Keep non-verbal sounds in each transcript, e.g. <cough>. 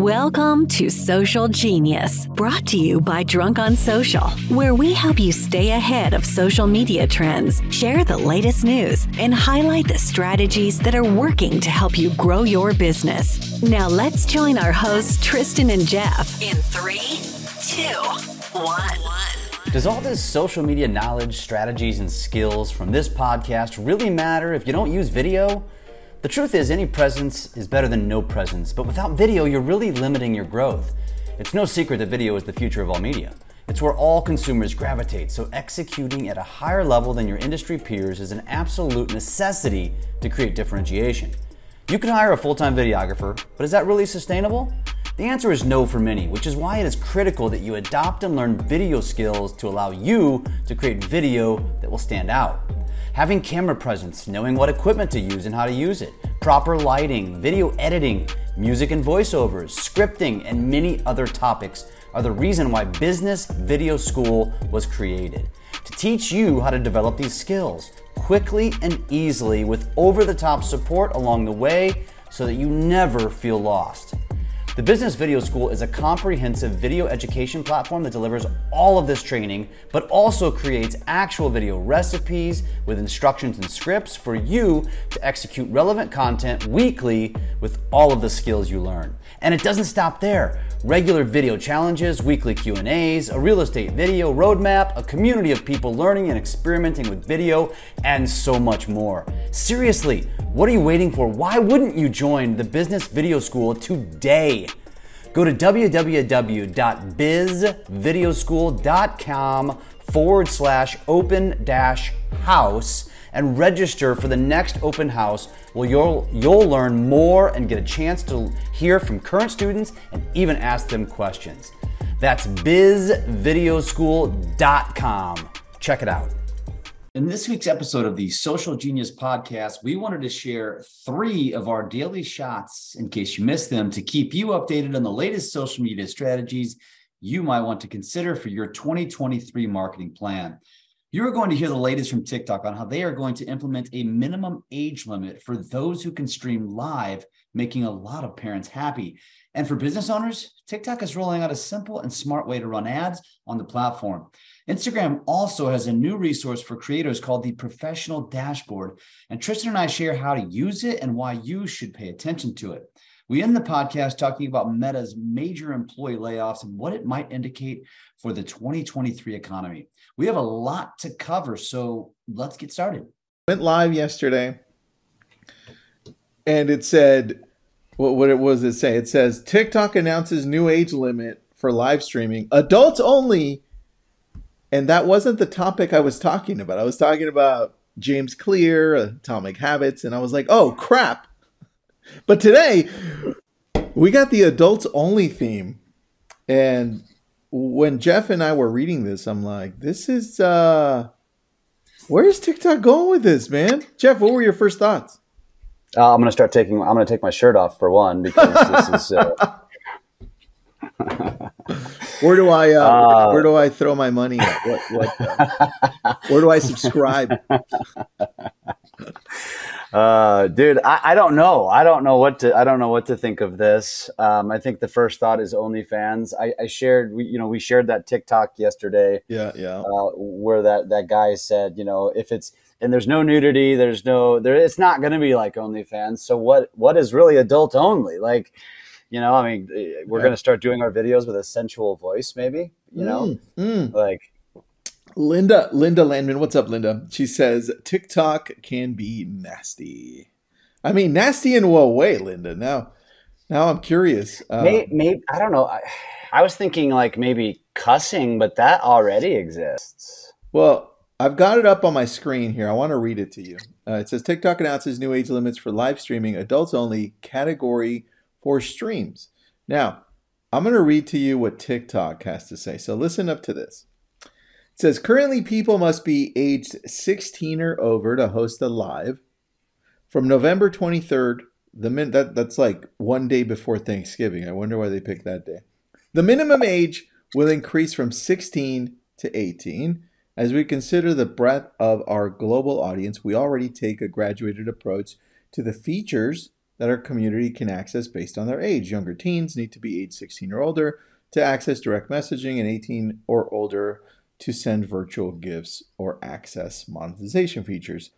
Welcome to Social Genius, brought to you by Drunk on Social, where we help you stay ahead of social media trends, share the latest news, and highlight the strategies that are working to help you grow your business. Now let's join our hosts, Tristan and Jeff, in three, two, one. Does all this social media knowledge, strategies, and skills from this podcast really matter if you don't use video? The truth is, any presence is better than no presence, but without video, you're really limiting your growth. It's no secret that video is the future of all media. It's where all consumers gravitate, so executing at a higher level than your industry peers is an absolute necessity to create differentiation. You can hire a full time videographer, but is that really sustainable? The answer is no for many, which is why it is critical that you adopt and learn video skills to allow you to create video that will stand out. Having camera presence, knowing what equipment to use and how to use it, proper lighting, video editing, music and voiceovers, scripting, and many other topics are the reason why Business Video School was created. To teach you how to develop these skills quickly and easily with over the top support along the way so that you never feel lost. The Business Video School is a comprehensive video education platform that delivers all of this training, but also creates actual video recipes with instructions and scripts for you to execute relevant content weekly with all of the skills you learn. And it doesn't stop there. Regular video challenges, weekly Q&As, a real estate video roadmap, a community of people learning and experimenting with video, and so much more. Seriously, what are you waiting for? Why wouldn't you join the Business Video School today? Go to www.bizvideoschool.com forward slash open dash house and register for the next open house where you'll, you'll learn more and get a chance to hear from current students and even ask them questions. That's bizvideoschool.com. Check it out. In this week's episode of the Social Genius Podcast, we wanted to share three of our daily shots, in case you missed them, to keep you updated on the latest social media strategies you might want to consider for your 2023 marketing plan. You are going to hear the latest from TikTok on how they are going to implement a minimum age limit for those who can stream live, making a lot of parents happy. And for business owners, TikTok is rolling out a simple and smart way to run ads on the platform. Instagram also has a new resource for creators called the Professional Dashboard. And Tristan and I share how to use it and why you should pay attention to it. We end the podcast talking about Meta's major employee layoffs and what it might indicate for the 2023 economy. We have a lot to cover, so let's get started. Went live yesterday and it said, what, what it was it say? It says TikTok announces new age limit for live streaming, adults only and that wasn't the topic I was talking about. I was talking about James Clear, Atomic Habits, and I was like, oh crap. But today, we got the adults only theme. And when Jeff and I were reading this, I'm like, this is, uh, where's TikTok going with this, man? Jeff, what were your first thoughts? Uh, I'm going to start taking, I'm going to take my shirt off for one because this is, uh, <laughs> where do I uh, uh, where do I throw my money at? What, what uh, where do I subscribe? <laughs> uh, dude, I, I, don't know. I don't know what to I don't know what to think of this. Um, I think the first thought is OnlyFans. I, I shared we, you know we shared that TikTok yesterday. Yeah, yeah. Uh, where that that guy said you know if it's and there's no nudity, there's no there. It's not going to be like OnlyFans. So what what is really adult only like? You know, I mean, eh, we're going to start doing our videos with a sensual voice, maybe. You know, mm, mm. like Linda Linda Landman. What's up, Linda? She says TikTok can be nasty. I mean, nasty in what way, Linda? Now, now I'm curious. Uh, maybe, maybe I don't know. I, I was thinking like maybe cussing, but that already exists. Well, I've got it up on my screen here. I want to read it to you. Uh, it says TikTok announces new age limits for live streaming, adults only, category for streams. Now, I'm going to read to you what TikTok has to say. So listen up to this. It says currently people must be aged 16 or over to host a live. From November 23rd, the min- that that's like one day before Thanksgiving. I wonder why they picked that day. The minimum age will increase from 16 to 18. As we consider the breadth of our global audience, we already take a graduated approach to the features that our community can access based on their age. Younger teens need to be age 16 or older to access direct messaging, and 18 or older to send virtual gifts or access monetization features.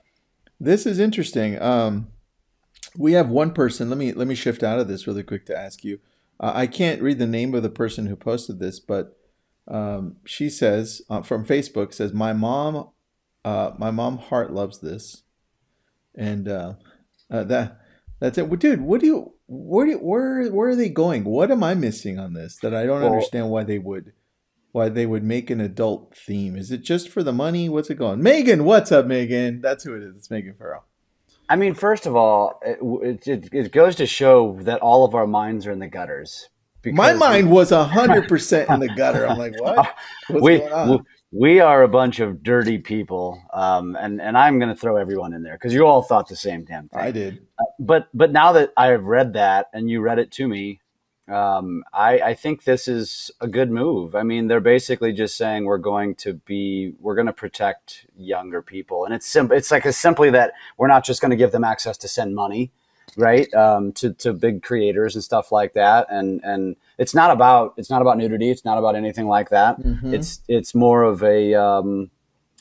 This is interesting. Um, we have one person. Let me let me shift out of this really quick to ask you. Uh, I can't read the name of the person who posted this, but um, she says uh, from Facebook says my mom, uh, my mom heart loves this, and uh, uh, that that's it. Well, dude, what do you where do you, where where are they going? What am I missing on this that I don't well, understand why they would why they would make an adult theme? Is it just for the money? What's it going? Megan, what's up, Megan? That's who it is. It's Megan Farrell. I mean, first of all, it, it, it goes to show that all of our minds are in the gutters. My mind was hundred percent in the gutter. I'm like, what? <laughs> What's we, we are a bunch of dirty people, um, and and I'm going to throw everyone in there because you all thought the same damn thing. I did, uh, but but now that I have read that and you read it to me, um, I, I think this is a good move. I mean, they're basically just saying we're going to be we're going to protect younger people, and it's simple. It's like as simply that we're not just going to give them access to send money right um, to, to big creators and stuff like that and and it's not about it's not about nudity it's not about anything like that mm-hmm. it's it's more of a um,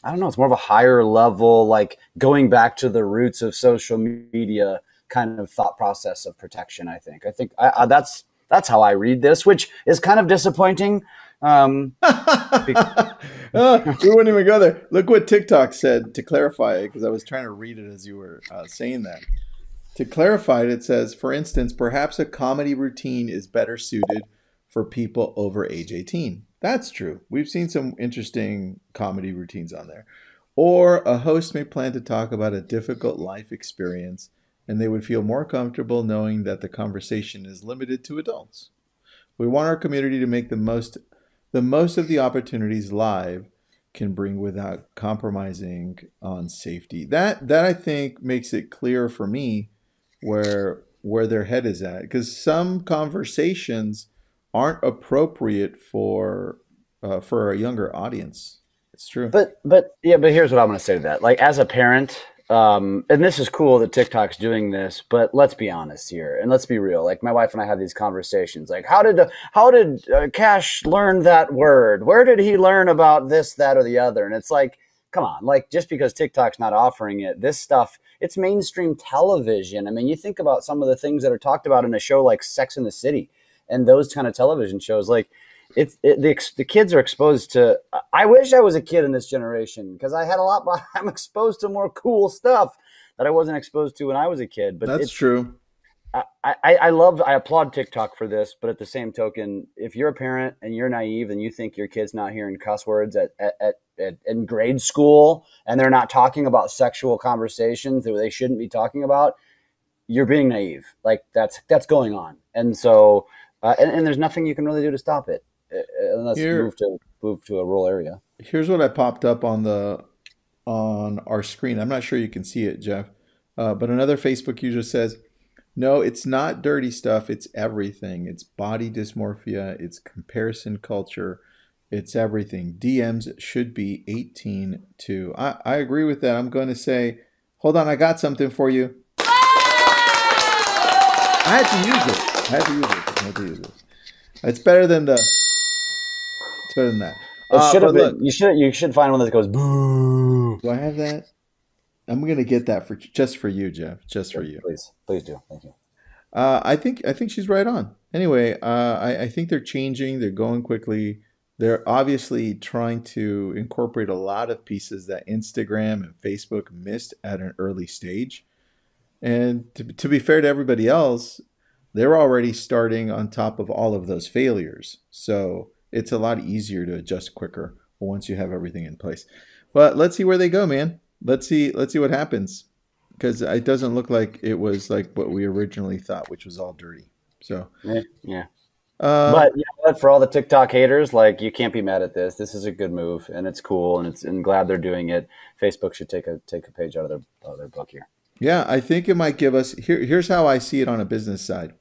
I don't know it's more of a higher level like going back to the roots of social media kind of thought process of protection I think I think I, I, that's that's how I read this which is kind of disappointing um, <laughs> oh, we wouldn't even go there. Look what TikTok said to clarify it because I was trying to read it as you were uh, saying that. To clarify it, it says, for instance, perhaps a comedy routine is better suited for people over age 18. That's true. We've seen some interesting comedy routines on there. Or a host may plan to talk about a difficult life experience and they would feel more comfortable knowing that the conversation is limited to adults. We want our community to make the most the most of the opportunities live can bring without compromising on safety. That that I think makes it clear for me where where their head is at because some conversations aren't appropriate for uh, for a younger audience. It's true. But but yeah, but here's what I'm going to say to that. Like as a parent, um, and this is cool that TikTok's doing this, but let's be honest here and let's be real. Like my wife and I have these conversations. Like how did how did uh, Cash learn that word? Where did he learn about this, that, or the other? And it's like, come on, like just because TikTok's not offering it, this stuff it's mainstream television. I mean, you think about some of the things that are talked about in a show like Sex in the City and those kind of television shows. Like, it's it, the, the kids are exposed to. I wish I was a kid in this generation because I had a lot. <laughs> I'm exposed to more cool stuff that I wasn't exposed to when I was a kid. But that's true. I, I, I love I applaud TikTok for this, but at the same token, if you're a parent and you're naive and you think your kid's not hearing cuss words at, at, at, at in grade school and they're not talking about sexual conversations that they shouldn't be talking about, you're being naive. Like that's that's going on, and so uh, and, and, there's nothing you can really do to stop it uh, uh, unless Here, you move to move to a rural area. Here's what I popped up on the on our screen. I'm not sure you can see it, Jeff, uh, but another Facebook user says no, it's not dirty stuff. It's everything. It's body dysmorphia. It's comparison culture. It's everything. DMs should be 18 to. I, I agree with that. I'm going to say, hold on, I got something for you. I had to use it. I had to use it. I had to use it. It's better than the. It's better than that. It uh, should have been. Look, you should. You should find one that goes boo. Do I have that? I'm gonna get that for just for you, Jeff. Just for you. Please, please do. Thank you. Uh, I think I think she's right on. Anyway, uh, I, I think they're changing. They're going quickly. They're obviously trying to incorporate a lot of pieces that Instagram and Facebook missed at an early stage. And to, to be fair to everybody else, they're already starting on top of all of those failures. So it's a lot easier to adjust quicker once you have everything in place. But let's see where they go, man let's see let's see what happens because it doesn't look like it was like what we originally thought, which was all dirty. So yeah, yeah. Uh, but you know for all the TikTok haters, like you can't be mad at this. This is a good move, and it's cool, and it's and glad they're doing it. Facebook should take a take a page out of their out of their book here. Yeah, I think it might give us here. Here's how I see it on a business side.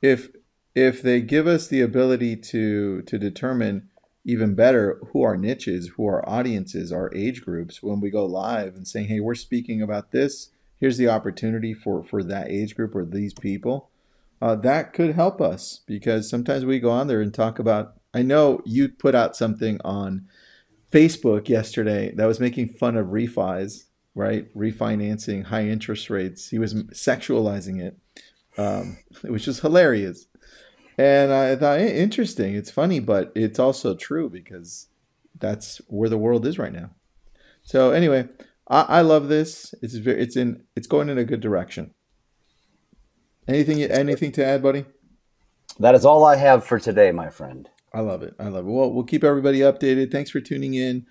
If if they give us the ability to to determine even better who our niches, who our audiences, our age groups when we go live and saying, hey, we're speaking about this. here's the opportunity for for that age group or these people, uh, that could help us because sometimes we go on there and talk about. I know you put out something on Facebook yesterday that was making fun of refis, right? Refinancing high interest rates. He was sexualizing it, um, <laughs> which is hilarious. And I thought, hey, interesting. It's funny, but it's also true because that's where the world is right now. So anyway, I, I love this. It's very, it's in, it's going in a good direction. Anything, anything to add, buddy? That is all I have for today, my friend. I love it. I love it. Well, we'll keep everybody updated. Thanks for tuning in.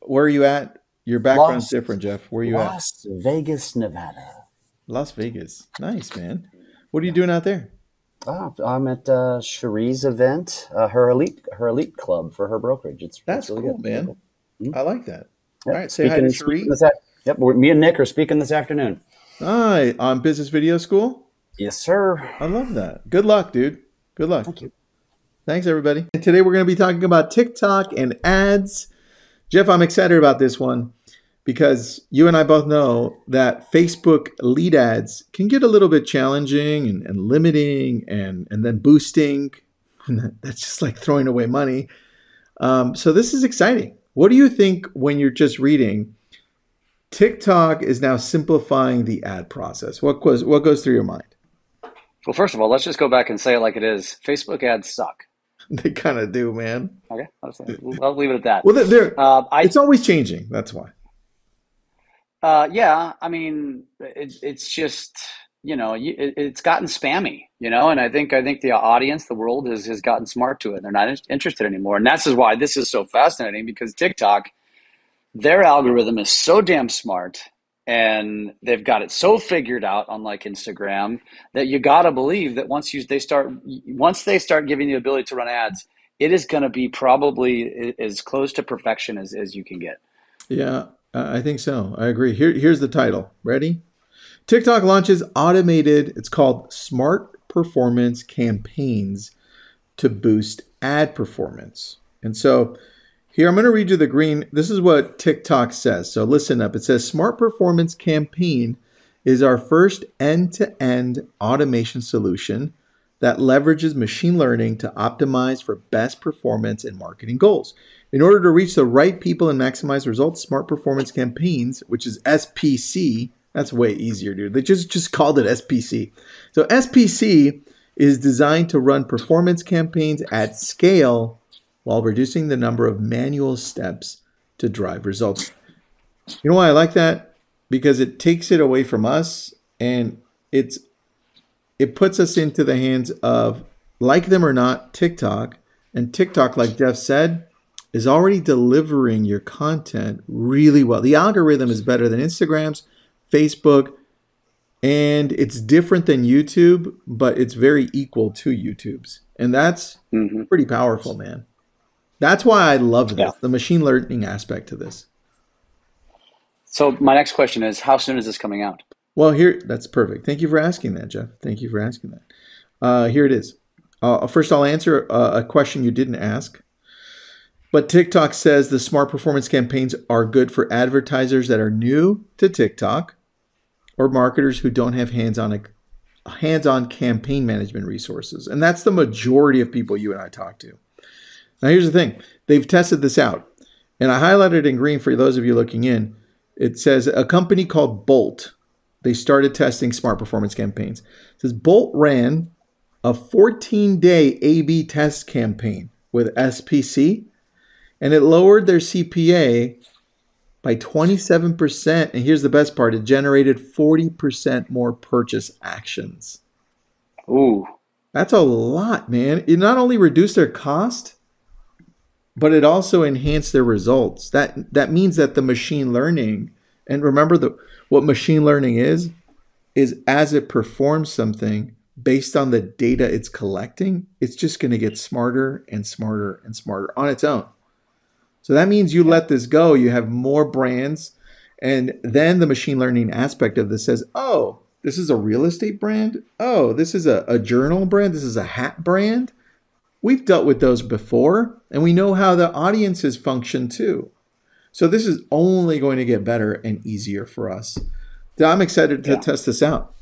Where are you at? Your background's Las, different, Jeff. Where are you Las at? Las Vegas, Nevada. Las Vegas. Nice, man. What are you doing out there? Oh, I'm at uh, Cherie's event, uh, her elite her elite club for her brokerage. It's that's really cool, good. man. Cool. Mm-hmm. I like that. Yep. All right, say speaking, hi to Cherie. Yep, me and Nick are speaking this afternoon. Hi, on Business Video School. Yes, sir. I love that. Good luck, dude. Good luck. Thank you. Thanks, everybody. And today we're going to be talking about TikTok and ads. Jeff, I'm excited about this one because you and I both know that Facebook lead ads can get a little bit challenging and, and limiting and, and then boosting. <laughs> That's just like throwing away money. Um, so this is exciting. What do you think when you're just reading? TikTok is now simplifying the ad process. What goes what goes through your mind? Well, first of all, let's just go back and say it like it is. Facebook ads suck. <laughs> They kind of do, man. Okay, I'll, leave it at that. Well, they're, they're uh, I, it's always changing. That's why. Uh, yeah, I mean, it, it's just you know, it, it's gotten spammy, you know, and I think I think the audience, the world has has gotten smart to it. They're not interested anymore, and that's why this is so fascinating because TikTok, their algorithm is so damn smart and they've got it so figured out unlike instagram that you got to believe that once you they start once they start giving you the ability to run ads it is going to be probably as close to perfection as, as you can get. Yeah i think so. I agree. Here, here's the title. Ready? Tiktok launches automated it's called smart performance campaigns to boost ad performance. And so here, I'm going to read you the green. This is what TikTok says. So listen up. It says Smart Performance Campaign is our first end to end automation solution that leverages machine learning to optimize for best performance and marketing goals. In order to reach the right people and maximize results, Smart Performance Campaigns, which is SPC, that's way easier, dude. They just, just called it SPC. So SPC is designed to run performance campaigns at scale while reducing the number of manual steps to drive results. You know why I like that? Because it takes it away from us and it's it puts us into the hands of like them or not TikTok and TikTok like Jeff said is already delivering your content really well. The algorithm is better than Instagram's, Facebook, and it's different than YouTube, but it's very equal to YouTube's. And that's mm-hmm. pretty powerful, man. That's why I love this, yeah. the machine learning aspect to this. So my next question is, how soon is this coming out? Well, here that's perfect. Thank you for asking that, Jeff. Thank you for asking that. Uh, here it is. Uh, first, I'll answer uh, a question you didn't ask. But TikTok says the smart performance campaigns are good for advertisers that are new to TikTok or marketers who don't have hands-on hands-on campaign management resources. And that's the majority of people you and I talk to. Now, here's the thing they've tested this out. And I highlighted in green for those of you looking in. It says a company called Bolt. They started testing smart performance campaigns. It says Bolt ran a 14 day A B test campaign with SPC and it lowered their CPA by 27%. And here's the best part it generated 40% more purchase actions. Ooh. That's a lot, man. It not only reduced their cost, but it also enhanced their results. That that means that the machine learning, and remember the what machine learning is, is as it performs something based on the data it's collecting, it's just going to get smarter and smarter and smarter on its own. So that means you let this go, you have more brands, and then the machine learning aspect of this says, oh, this is a real estate brand. Oh, this is a, a journal brand. This is a hat brand. We've dealt with those before, and we know how the audiences function too. So this is only going to get better and easier for us. I'm excited to Yeah. test this out.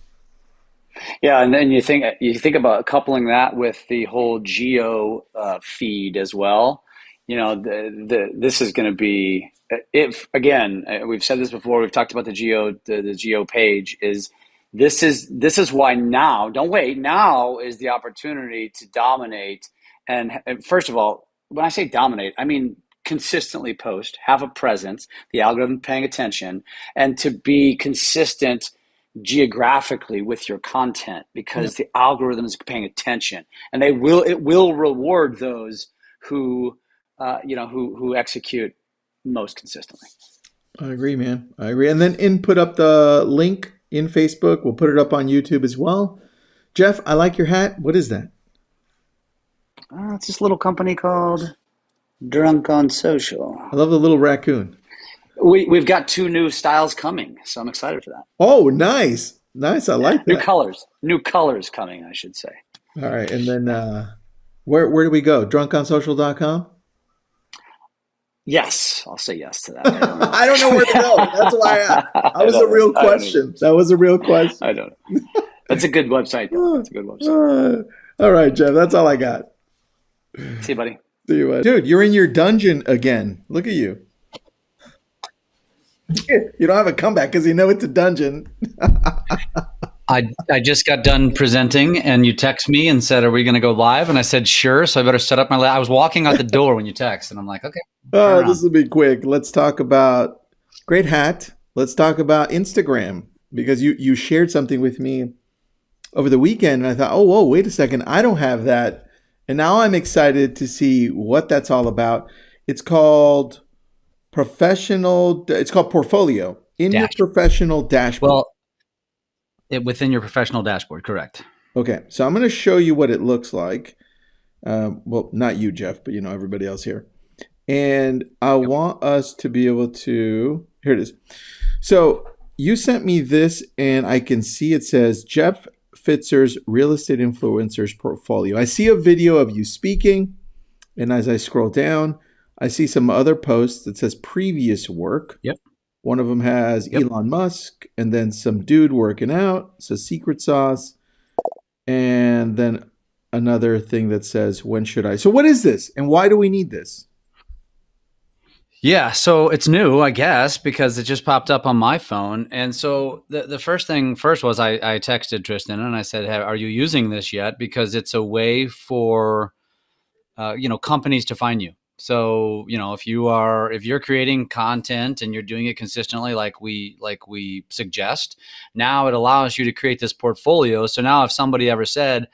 Yeah, and then you think you think about coupling that with the whole geo uh, feed as well. You know, the, the this is going to be if again uh, we've said this before. We've talked about the geo the, the geo page is this is this is why now don't wait now is the opportunity to dominate and, first of all when I say dominate I mean consistently post have a presence the algorithm paying attention and to be consistent geographically with your content because the algorithm is paying attention and they will it will reward those who uh, you know who who execute most consistently I agree, man. I agree. And then input up the link in Facebook. We'll put it up on YouTube as well. Jeff, I like your hat. What is that? Uh, it's this little company called drunk on social I love the little raccoon. we, we've got two new styles coming so i'm excited for that Oh, nice. Nice. I like that. new colors new colors coming i should say All right. And then uh, where where do we go? Drunkonsocial.com? yes i'll say yes to that <laughs> i don't know, I don't know where to go. That's why I. <laughs> That was a real question. That was <laughs> a real question. i don't know that's a good website though. that's a good website all right, Jeff. That's all I got. See you buddy See you, bud. Dude, you're in your dungeon again. Look at you. You don't have a comeback because you know it's a dungeon. <laughs> I, I just got done presenting and you text me and said, Are we going to go live? And I said, Sure. So I better set up my. La- I was walking out the door when you text and I'm like, Okay. Oh, this will be quick. Let's talk about great hat. Let's talk about Instagram because you you shared something with me over the weekend, and I thought, oh, whoa, wait a second, I don't have that, and now I'm excited to see what that's all about. It's called professional. It's called portfolio in your professional dashboard. Well, it, within your professional dashboard, correct. Okay, so I'm going to show you what it looks like. Um, well, not you, Jeff, but you know everybody else here. And I want us to be able to. Here it is. So you sent me this, and I can see it says Jeff Pfitzer's Real Estate Influencers Portfolio. I see a video of you speaking, and as I scroll down, I see some other posts that says previous work. Yep. One of them has Yep. Elon Musk, and then some dude working out. Says secret sauce and then another thing that says when should i so what is this and why do we need this Yeah, so it's new, I guess, because it just popped up on my phone. And so the, the first thing first was I, I texted Tristan and I said, hey, "Are you using this yet?" Because it's a way for uh, you know companies to find you. So you know if you are if you're creating content and you're doing it consistently, like we like we suggest, now it allows you to create this portfolio. So now if somebody ever said,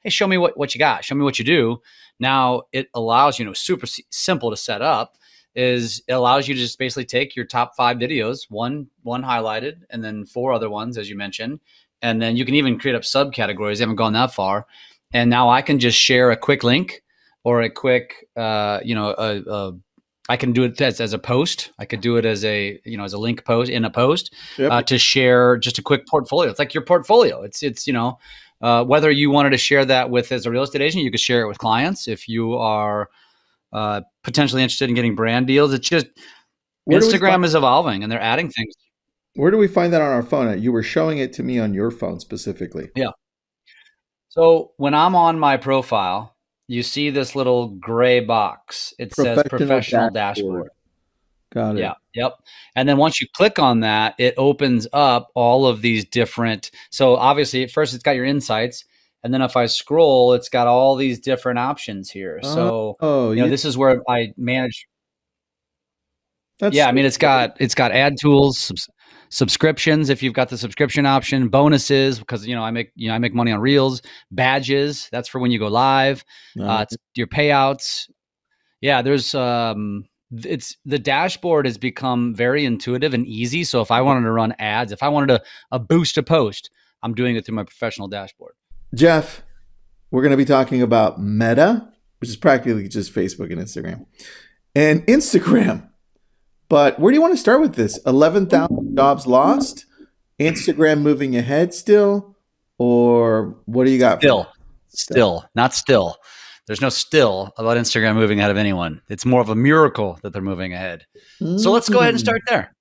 "Hey, show me what what you got, show me what you do," now it allows you know super simple to set up is it allows you to just basically take your top five videos, one one highlighted, and then four other ones, as you mentioned, and then you can even create up subcategories. I haven't gone that far, and now I can just share a quick link or a quick, uh, you know, a, a, I can do it as, as a post. I could do it as a you know as a link post in a post Yep. uh, to share just a quick portfolio. It's like your portfolio. It's it's you know uh, whether you wanted to share that with as a real estate agent, you could share it with clients. If you are uh, potentially interested in getting brand deals, it's just Where Instagram is evolving and they're adding things. where do we find that on our phone you were showing it to me on your phone specifically Yeah. So when I'm on my profile, you see this little gray box. It says professional dashboard. got it Yeah. Yep. And then once you click on that, it opens up all of these different. So obviously, at first, it's got your insights. And then if I scroll, it's got all these different options here. So, oh you know, yeah, this is where I manage. that's Yeah. I mean, it's got, it's got ad tools, subs- subscriptions. If you've got the subscription option, bonuses, because, you know, I make, you know, I make money on reels, badges. That's for when you go live. No. Uh, your payouts. Yeah, there's um it's the dashboard has become very intuitive and easy. So if I wanted to run ads, if I wanted to a boost a post, I'm doing it through my professional dashboard. Jeff, we're going to be talking about Meta, which is practically just Facebook and Instagram, and Instagram. But where do you want to start with this? 11,000 jobs lost? Instagram moving ahead still? Or what do you got? for Still, still, not still. There's no still about Instagram moving ahead of anyone. It's more of a miracle that they're moving ahead. So let's go ahead and Mm. start there.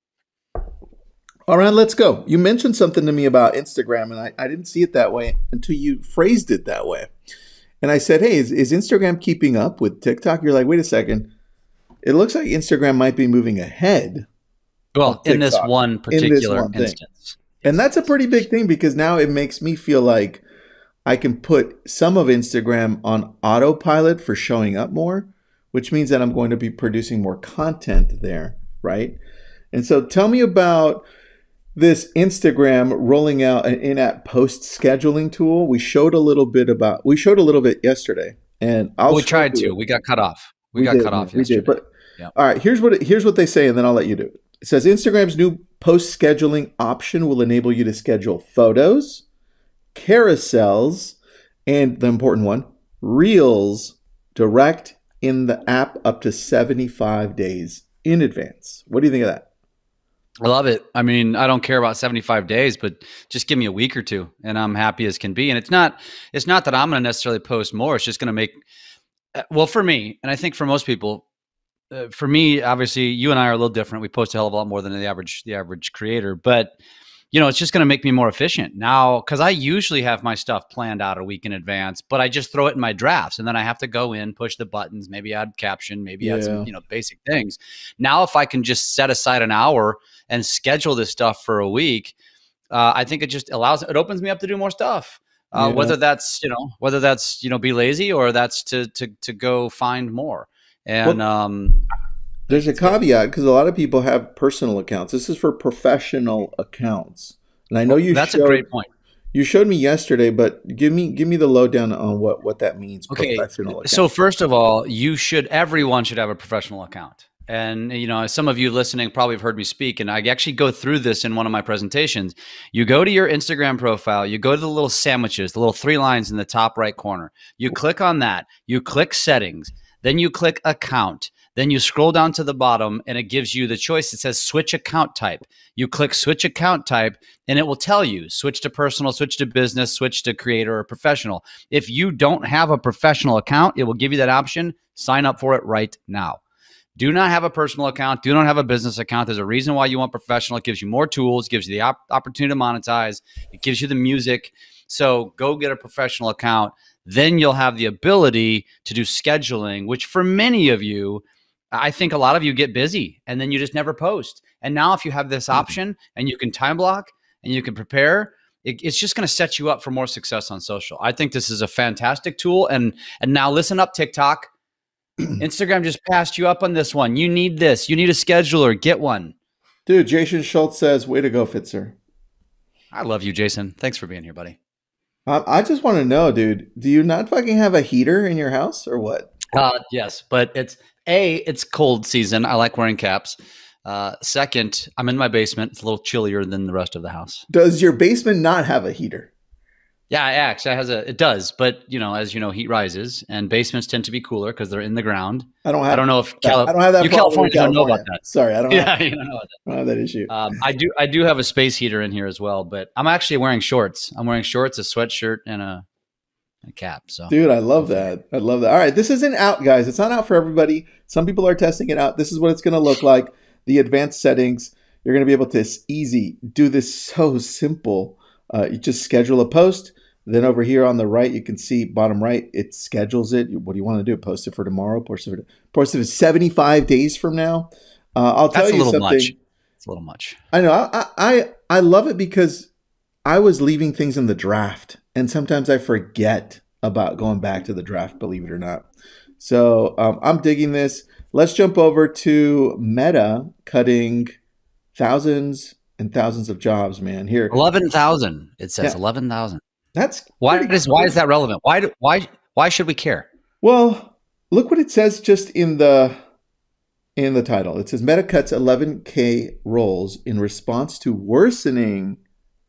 All right, let's go. You mentioned something to me about Instagram, and I, I didn't see it that way until you phrased it that way. And I said, hey, is, is Instagram keeping up with TikTok? You're like, wait a second. It looks like Instagram might be moving ahead. Well, in this one particular this one instance. And that's a pretty big thing because now it makes me feel like I can put some of Instagram on autopilot for showing up more, which means that I'm going to be producing more content there, right? And so tell me about this Instagram rolling out an in-app post scheduling tool. We showed a little bit about we showed a little bit yesterday, and I'll we tried to. It. We got cut off. We, we got did, cut off. We yesterday. did, but yeah. all right. Here's what it, here's what they say, and then I'll let you do it. It says Instagram's new post scheduling option will enable you to schedule photos, carousels, and the important one, reels direct in the app up to 75 days in advance. What do you think of that? I love it. I mean, I don't care about 75 days, but just give me a week or two and I'm happy as can be. And it's not it's not that I'm going to necessarily post more. It's just going to make uh, well for me, and I think for most people, uh, for me, obviously, you and I are a little different. We post a hell of a lot more than the average the average creator, but you know, it's just going to make me more efficient now because I usually have my stuff planned out a week in advance, but I just throw it in my drafts and then I have to go in, push the buttons, maybe add caption, maybe yeah. add some, you know, basic things. Now, if I can just set aside an hour and schedule this stuff for a week, uh, I think it just allows it opens me up to do more stuff. Uh, yeah. Whether that's you know whether that's you know be lazy or that's to to to go find more. And well, um, there's a caveat because a lot of people have personal accounts. This is for professional accounts, and I know you. That's showed, a great point. You showed me yesterday, but give me give me the lowdown on what what that means. Okay. So first of all, you should everyone should have a professional account. And you know, some of you listening probably have heard me speak, and I actually go through this in one of my presentations. You go to your Instagram profile, you go to the little sandwiches, the little three lines in the top right corner. You click on that. You click settings. Then you click account. Then you scroll down to the bottom and it gives you the choice. It says switch account type. You click switch account type and it will tell you switch to personal, switch to business, switch to creator or professional. If you don't have a professional account, it will give you that option. Sign up for it right now. Do not have a personal account. Do not have a business account. There's a reason why you want professional. It gives you more tools, gives you the op- opportunity to monetize, it gives you the music. So go get a professional account. Then you'll have the ability to do scheduling, which for many of you, I think a lot of you get busy and then you just never post. And now, if you have this mm-hmm. option and you can time block and you can prepare, it, it's just going to set you up for more success on social. I think this is a fantastic tool. And and now listen up, TikTok. <clears throat> Instagram just passed you up on this one. You need this. You need a scheduler. Get one. Dude, Jason Schultz says, "Way to go, Pfitzer." I love you, Jason. Thanks for being here, buddy. I just want to know, dude. Do you not fucking have a heater in your house or what? Uh, yes, but it's a, it's cold season. I like wearing caps. Uh, second, I'm in my basement. It's a little chillier than the rest of the house. Does your basement not have a heater? Yeah, it actually has a. It does, but you know, as you know, heat rises, and basements tend to be cooler because they're in the ground. I don't have. I don't know if Cali- I don't have that. You California, California, don't know about that. Sorry, I don't. Yeah, <laughs> have, you don't know that. I don't have that issue. Um, I do. I do have a space heater in here as well, but I'm actually wearing shorts. I'm wearing shorts, a sweatshirt, and a a cap. So, dude, I love that. I love that. All right, this isn't out, guys. It's not out for everybody. Some people are testing it out. This is what it's going to look like. The advanced settings. You're going to be able to easy do this so simple. Uh, you just schedule a post. Then over here on the right, you can see bottom right, it schedules it. What do you want to do? Post it for tomorrow. Post it for, post it for 75 days from now. Uh, I'll tell That's you something. Much. It's a little much. I know. I, I I love it because I was leaving things in the draft and sometimes I forget about going back to the draft, believe it or not. So um, I'm digging this. Let's jump over to Meta cutting thousands and thousands of jobs, man. Here, eleven thousand. It says yeah. eleven thousand. That's why is why is that relevant? Why do, why why should we care? Well, look what it says just in the in the title. It says Meta cuts 11k roles in response to worsening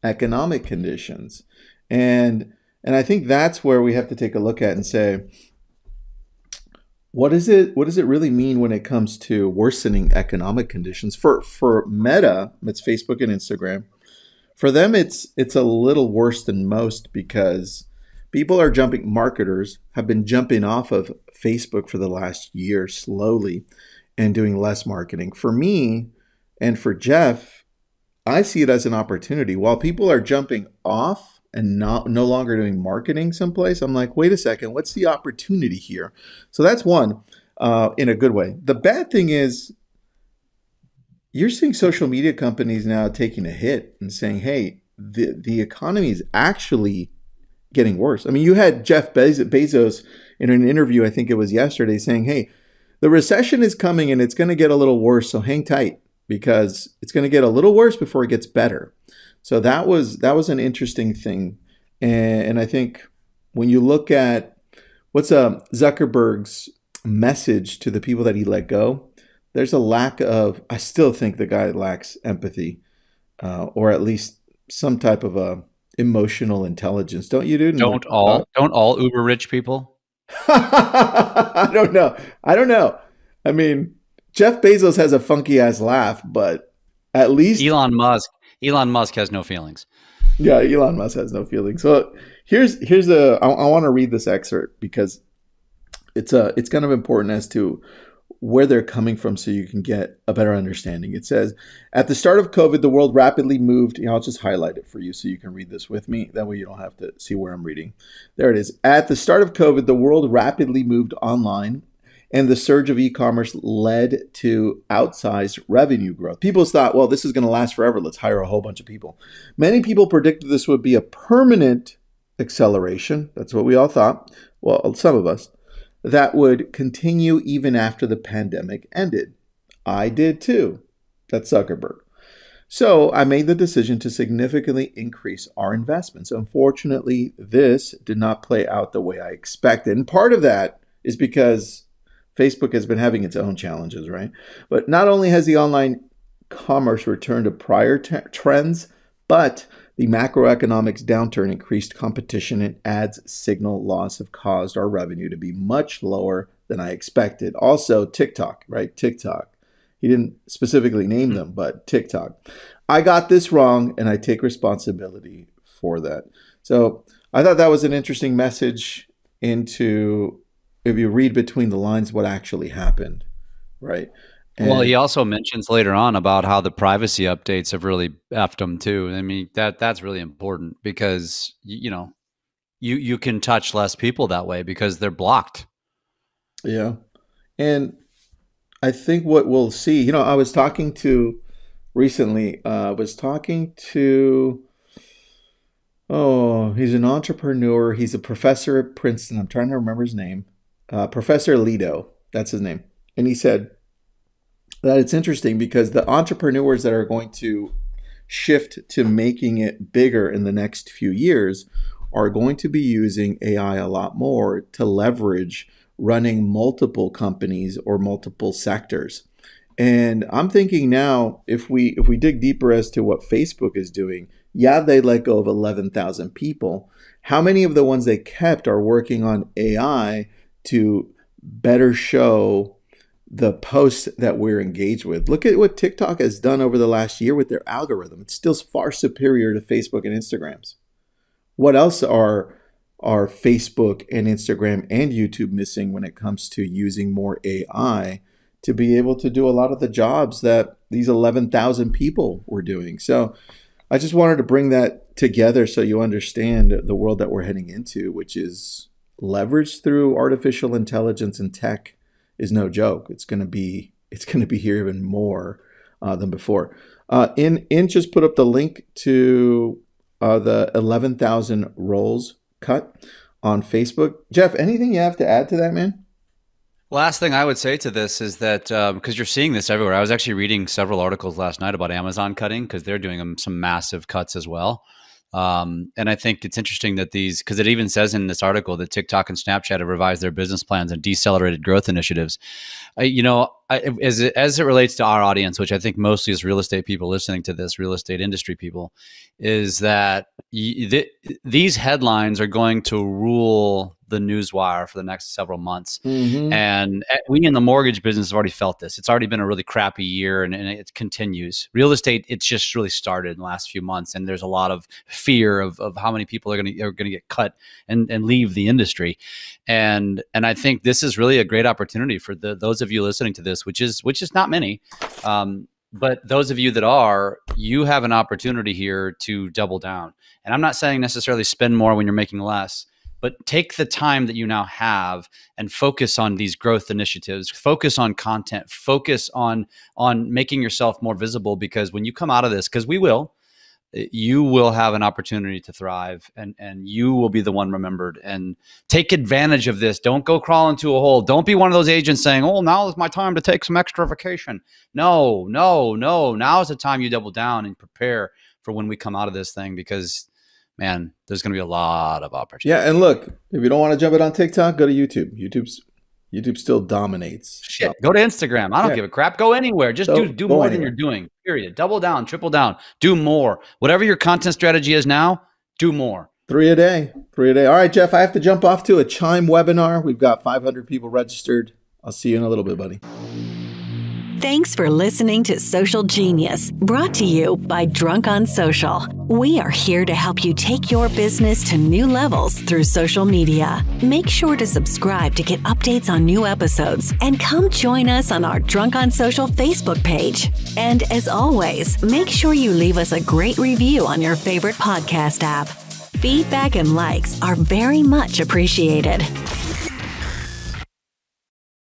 economic conditions. And and I think that's where we have to take a look at and say, what is it? What does it really mean when it comes to worsening economic conditions for for Meta? It's Facebook and Instagram. For them, it's it's a little worse than most because people are jumping. Marketers have been jumping off of Facebook for the last year slowly, and doing less marketing. For me, and for Jeff, I see it as an opportunity. While people are jumping off and not no longer doing marketing someplace, I'm like, wait a second, what's the opportunity here? So that's one uh, in a good way. The bad thing is you're seeing social media companies now taking a hit and saying, hey, the, the economy is actually getting worse. I mean, you had Jeff Bezos in an interview, I think it was yesterday, saying, hey, the recession is coming and it's going to get a little worse, so hang tight because it's going to get a little worse before it gets better. So that was that was an interesting thing, and, and I think when you look at what's uh, Zuckerberg's message to the people that he let go, there's a lack of. I still think the guy lacks empathy, uh, or at least some type of a emotional intelligence. Don't you, dude? Don't all don't all uber rich people? <laughs> I don't know. I don't know. I mean, Jeff Bezos has a funky ass laugh, but at least Elon Musk. Elon Musk has no feelings. Yeah, Elon Musk has no feelings. So here's here's a I, I want to read this excerpt because it's a it's kind of important as to where they're coming from so you can get a better understanding. It says, at the start of COVID, the world rapidly moved. You know, I'll just highlight it for you so you can read this with me. That way you don't have to see where I'm reading. There it is. At the start of COVID, the world rapidly moved online and the surge of e-commerce led to outsized revenue growth. People thought, well, this is going to last forever. Let's hire a whole bunch of people. Many people predicted this would be a permanent acceleration. That's what we all thought. Well, some of us. That would continue even after the pandemic ended. I did too. That's Zuckerberg. So I made the decision to significantly increase our investments. Unfortunately, this did not play out the way I expected. And part of that is because Facebook has been having its own challenges, right? But not only has the online commerce returned to prior t- trends, but the macroeconomics downturn, increased competition, and ads signal loss have caused our revenue to be much lower than I expected. Also, TikTok, right? TikTok. He didn't specifically name them, but TikTok. I got this wrong and I take responsibility for that. So I thought that was an interesting message into if you read between the lines what actually happened, right? And well, he also mentions later on about how the privacy updates have really effed him too. I mean that that's really important because you know you you can touch less people that way because they're blocked. Yeah, and I think what we'll see. You know, I was talking to recently. Uh, I was talking to. Oh, he's an entrepreneur. He's a professor at Princeton. I'm trying to remember his name uh, Professor Lido, that's his name, and he said that it's interesting because the entrepreneurs that are going to shift to making it bigger in the next few years are going to be using AI a lot more to leverage running multiple companies or multiple sectors. And I'm thinking now, if we if we dig deeper as to what Facebook is doing, yeah, they let go of 11,000 people. How many of the ones they kept are working on AI to better show the posts that we're engaged with. Look at what TikTok has done over the last year with their algorithm. It's still far superior to Facebook and Instagrams. What else are are Facebook and Instagram and YouTube missing when it comes to using more AI to be able to do a lot of the jobs that these 11,000 people were doing? So I just wanted to bring that together so you understand the world that we're heading into, which is leverage through artificial intelligence and tech is no joke. It's going to be it's going to be here even more uh, than before. Uh, in in just put up the link to uh, the eleven thousand roles cut on Facebook. Jeff, anything you have to add to that, man? Last thing I would say to this is that because um, you're seeing this everywhere. I was actually reading several articles last night about Amazon cutting because they're doing some massive cuts as well. Um, and I think it's interesting that these, because it even says in this article that TikTok and Snapchat have revised their business plans and decelerated growth initiatives. You know, I, as it, as it relates to our audience, which I think mostly is real estate people listening to this, real estate industry people, is that y- th- these headlines are going to rule the news wire for the next several months. Mm-hmm. And eh, we in the mortgage business have already felt this. It's already been a really crappy year and, and, it continues. Real estate, it's just really started in the last few months. And there's a lot of fear of, of how many people are going to are going to get cut and, and leave the industry. And and I think this is really a great opportunity for the those of you listening to this, which is which is not many. Um, But those of you that are, you have an opportunity here to double down. And I'm not saying necessarily spend more when you're making less, but take the time that you now have and focus on these growth initiatives. Focus on content. Focus on on making yourself more visible because when you come out of this because we will eh, you will have an opportunity to thrive and and you will be the one remembered. And take advantage of this. Don't go crawl into a hole. Don't be one of those agents saying oh now is my time to take some extra vacation. No no no. Now is the time you double down and prepare for when we come out of this thing because man there's going to be a lot of opportunity yeah and look if you don't want to jump it on tiktok go to youtube youtube's YouTube still dominates. Shit, go to Instagram. I don't yeah. give a crap. Go anywhere. Just do do more anywhere. than you're doing. Period. Double down, triple down. Do more. Whatever your content strategy is now, do more. Three a day. Three a day. All right, Jeff. I have to jump off to a Chime webinar. We've got 500 people registered. I'll see you in a little bit, buddy. Thanks for listening to Social Genius, brought to you by Drunk on Social. We are here to help you take your business to new levels through social media. Make sure to subscribe to get updates on new episodes and come join us on our Drunk on Social Facebook page. And as always, make sure you leave us a great review on your favorite podcast app. Feedback and likes are very much appreciated.